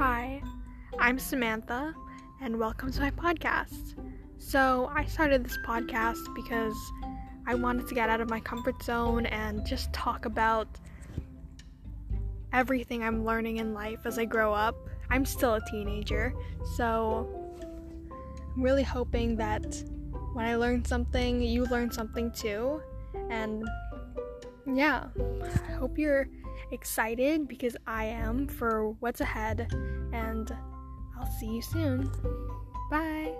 Hi, I'm Samantha, and welcome to my podcast. So, I started this podcast because I wanted to get out of my comfort zone and just talk about everything I'm learning in life as I grow up. I'm still a teenager, so I'm really hoping that when I learn something, you learn something too. And yeah, I hope you're excited because I am for what's ahead, and I'll see you soon. Bye.